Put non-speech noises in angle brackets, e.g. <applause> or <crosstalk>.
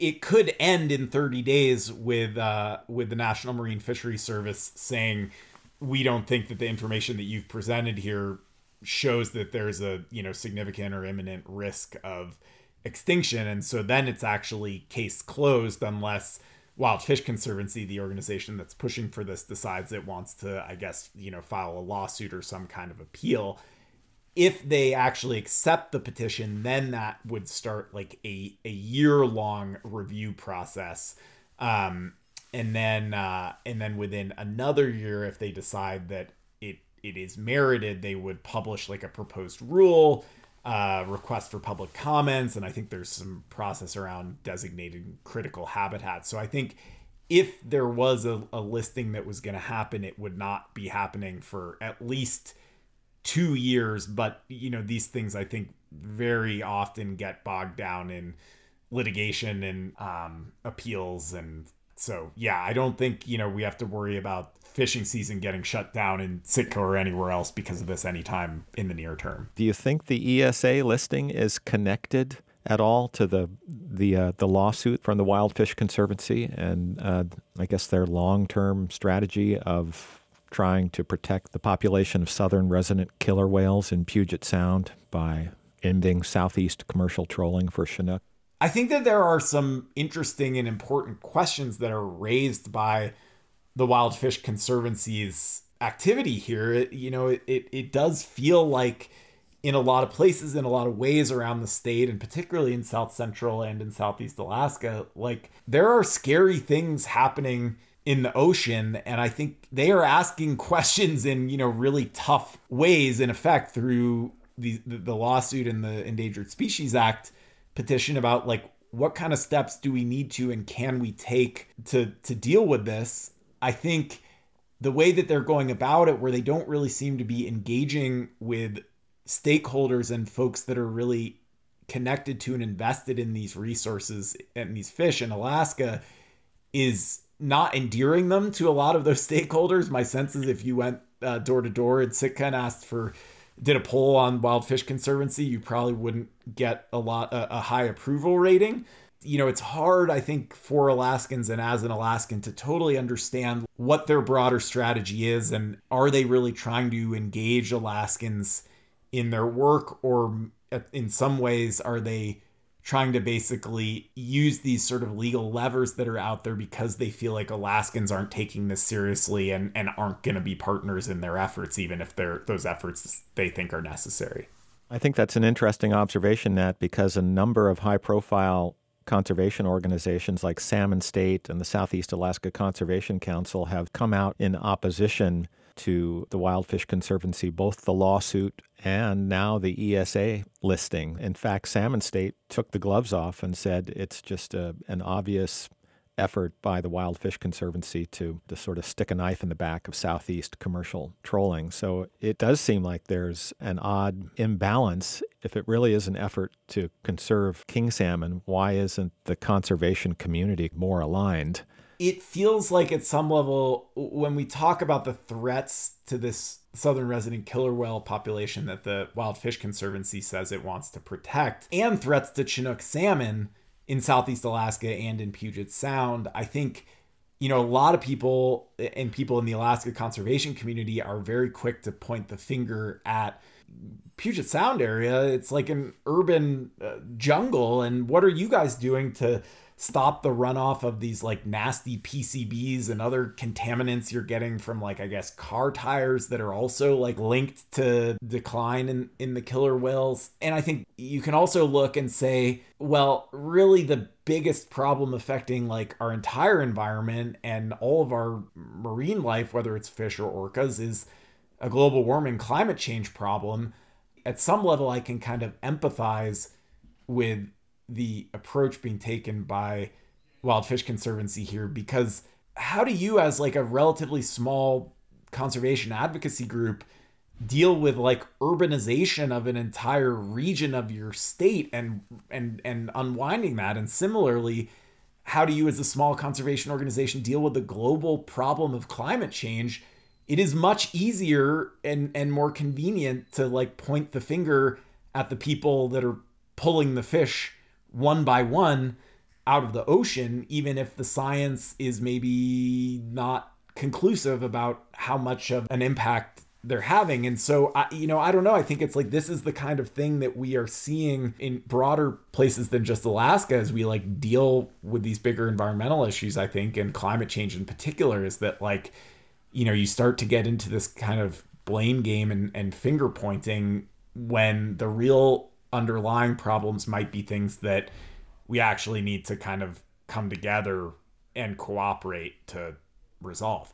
it could end in 30 days with uh, with the National Marine Fisheries Service saying we don't think that the information that you've presented here shows that there's a you know significant or imminent risk of extinction and so then it's actually case closed unless Wild Fish Conservancy, the organization that's pushing for this, decides it wants to, I guess, you know, file a lawsuit or some kind of appeal. If they actually accept the petition, then that would start like a, a year long review process. Um, and then uh, and then within another year, if they decide that it it is merited, they would publish like a proposed rule uh, request for public comments, and I think there's some process around designating critical habitats. So I think if there was a, a listing that was going to happen, it would not be happening for at least two years. But you know, these things I think very often get bogged down in litigation and um, appeals and so yeah, I don't think you know we have to worry about fishing season getting shut down in Sitka or anywhere else because of this anytime in the near term. Do you think the ESA listing is connected at all to the the uh, the lawsuit from the Wild Fish Conservancy and uh, I guess their long term strategy of trying to protect the population of southern resident killer whales in Puget Sound by ending southeast commercial trolling for Chinook? I think that there are some interesting and important questions that are raised by the Wild Fish Conservancy's activity here. It, you know, it, it, it does feel like in a lot of places, in a lot of ways around the state, and particularly in South Central and in Southeast Alaska, like there are scary things happening in the ocean and i think they are asking <laughs> questions in you know really tough ways in effect through the the lawsuit and the endangered species act petition about like what kind of steps do we need to and can we take to to deal with this? I think the way that they're going about it, where they don't really seem to be engaging with stakeholders and folks that are really connected to and invested in these resources and these fish in Alaska, is not endearing them to a lot of those <laughs> stakeholders. My sense is if you went uh, door to door in Sitka and asked for, did a poll on Wild Fish Conservancy, you probably wouldn't get a lot a, a high approval rating you know, it's hard, I think, for Alaskans and as an Alaskan to totally understand what their broader strategy is and are they really trying to engage Alaskans in their work or in some ways are they trying to basically use these sort of legal levers that are out there because they feel like Alaskans aren't taking this seriously and, and aren't going to be partners in their efforts, even if they're those efforts they think are necessary. I think that's an interesting observation, Nat, because a number of high profile conservation organizations like Salmon State and the Southeast Alaska Conservation Council have come out in opposition to the Wild Fish Conservancy, both the lawsuit and now the ESA listing. In fact, Salmon State took the gloves off and said it's just a, an obvious effort by the Wild Fish Conservancy to, to sort of stick a knife in the back of Southeast commercial trolling. So it does seem like there's an odd imbalance. If it really is an effort to conserve king salmon, why isn't the conservation community more aligned? It feels like at some level, when we talk about the threats to this southern resident killer whale population that the Wild Fish Conservancy says it wants to protect, and threats to Chinook salmon, in Southeast Alaska and in Puget Sound. I think, you know, a lot of people and people in the Alaska conservation community are very quick to point the finger at Puget Sound area. It's like an urban uh, jungle. And what are you guys doing to stop the runoff of these like nasty PCBs and other contaminants you're getting from like I guess car tires that are also like linked to decline in in the killer whales. And I think you can also look and say, well, really the biggest problem affecting like our entire environment and all of our marine life whether it's fish or orcas is a global warming climate change problem. At some level I can kind of empathize with the approach being taken by Wild Fish Conservancy here because how do you as like a relatively small conservation advocacy group deal with like urbanization of an entire region of your state and and and unwinding that? And similarly how do you as a small conservation organization deal with the global problem of climate change? It is much easier and and more convenient to like point the finger at the people that are pulling the fish one by one out of the ocean, even if the science is maybe not conclusive about how much of an impact they're having. And so, I, you know, I don't know. I think it's like this is the kind of thing that we are seeing in broader places than just Alaska as we like deal with these bigger environmental issues, I think, and climate change in particular, is that like, you know, you start to get into this kind of blame game and, and finger pointing when the real underlying problems might be things that we actually need to kind of come together and cooperate to resolve.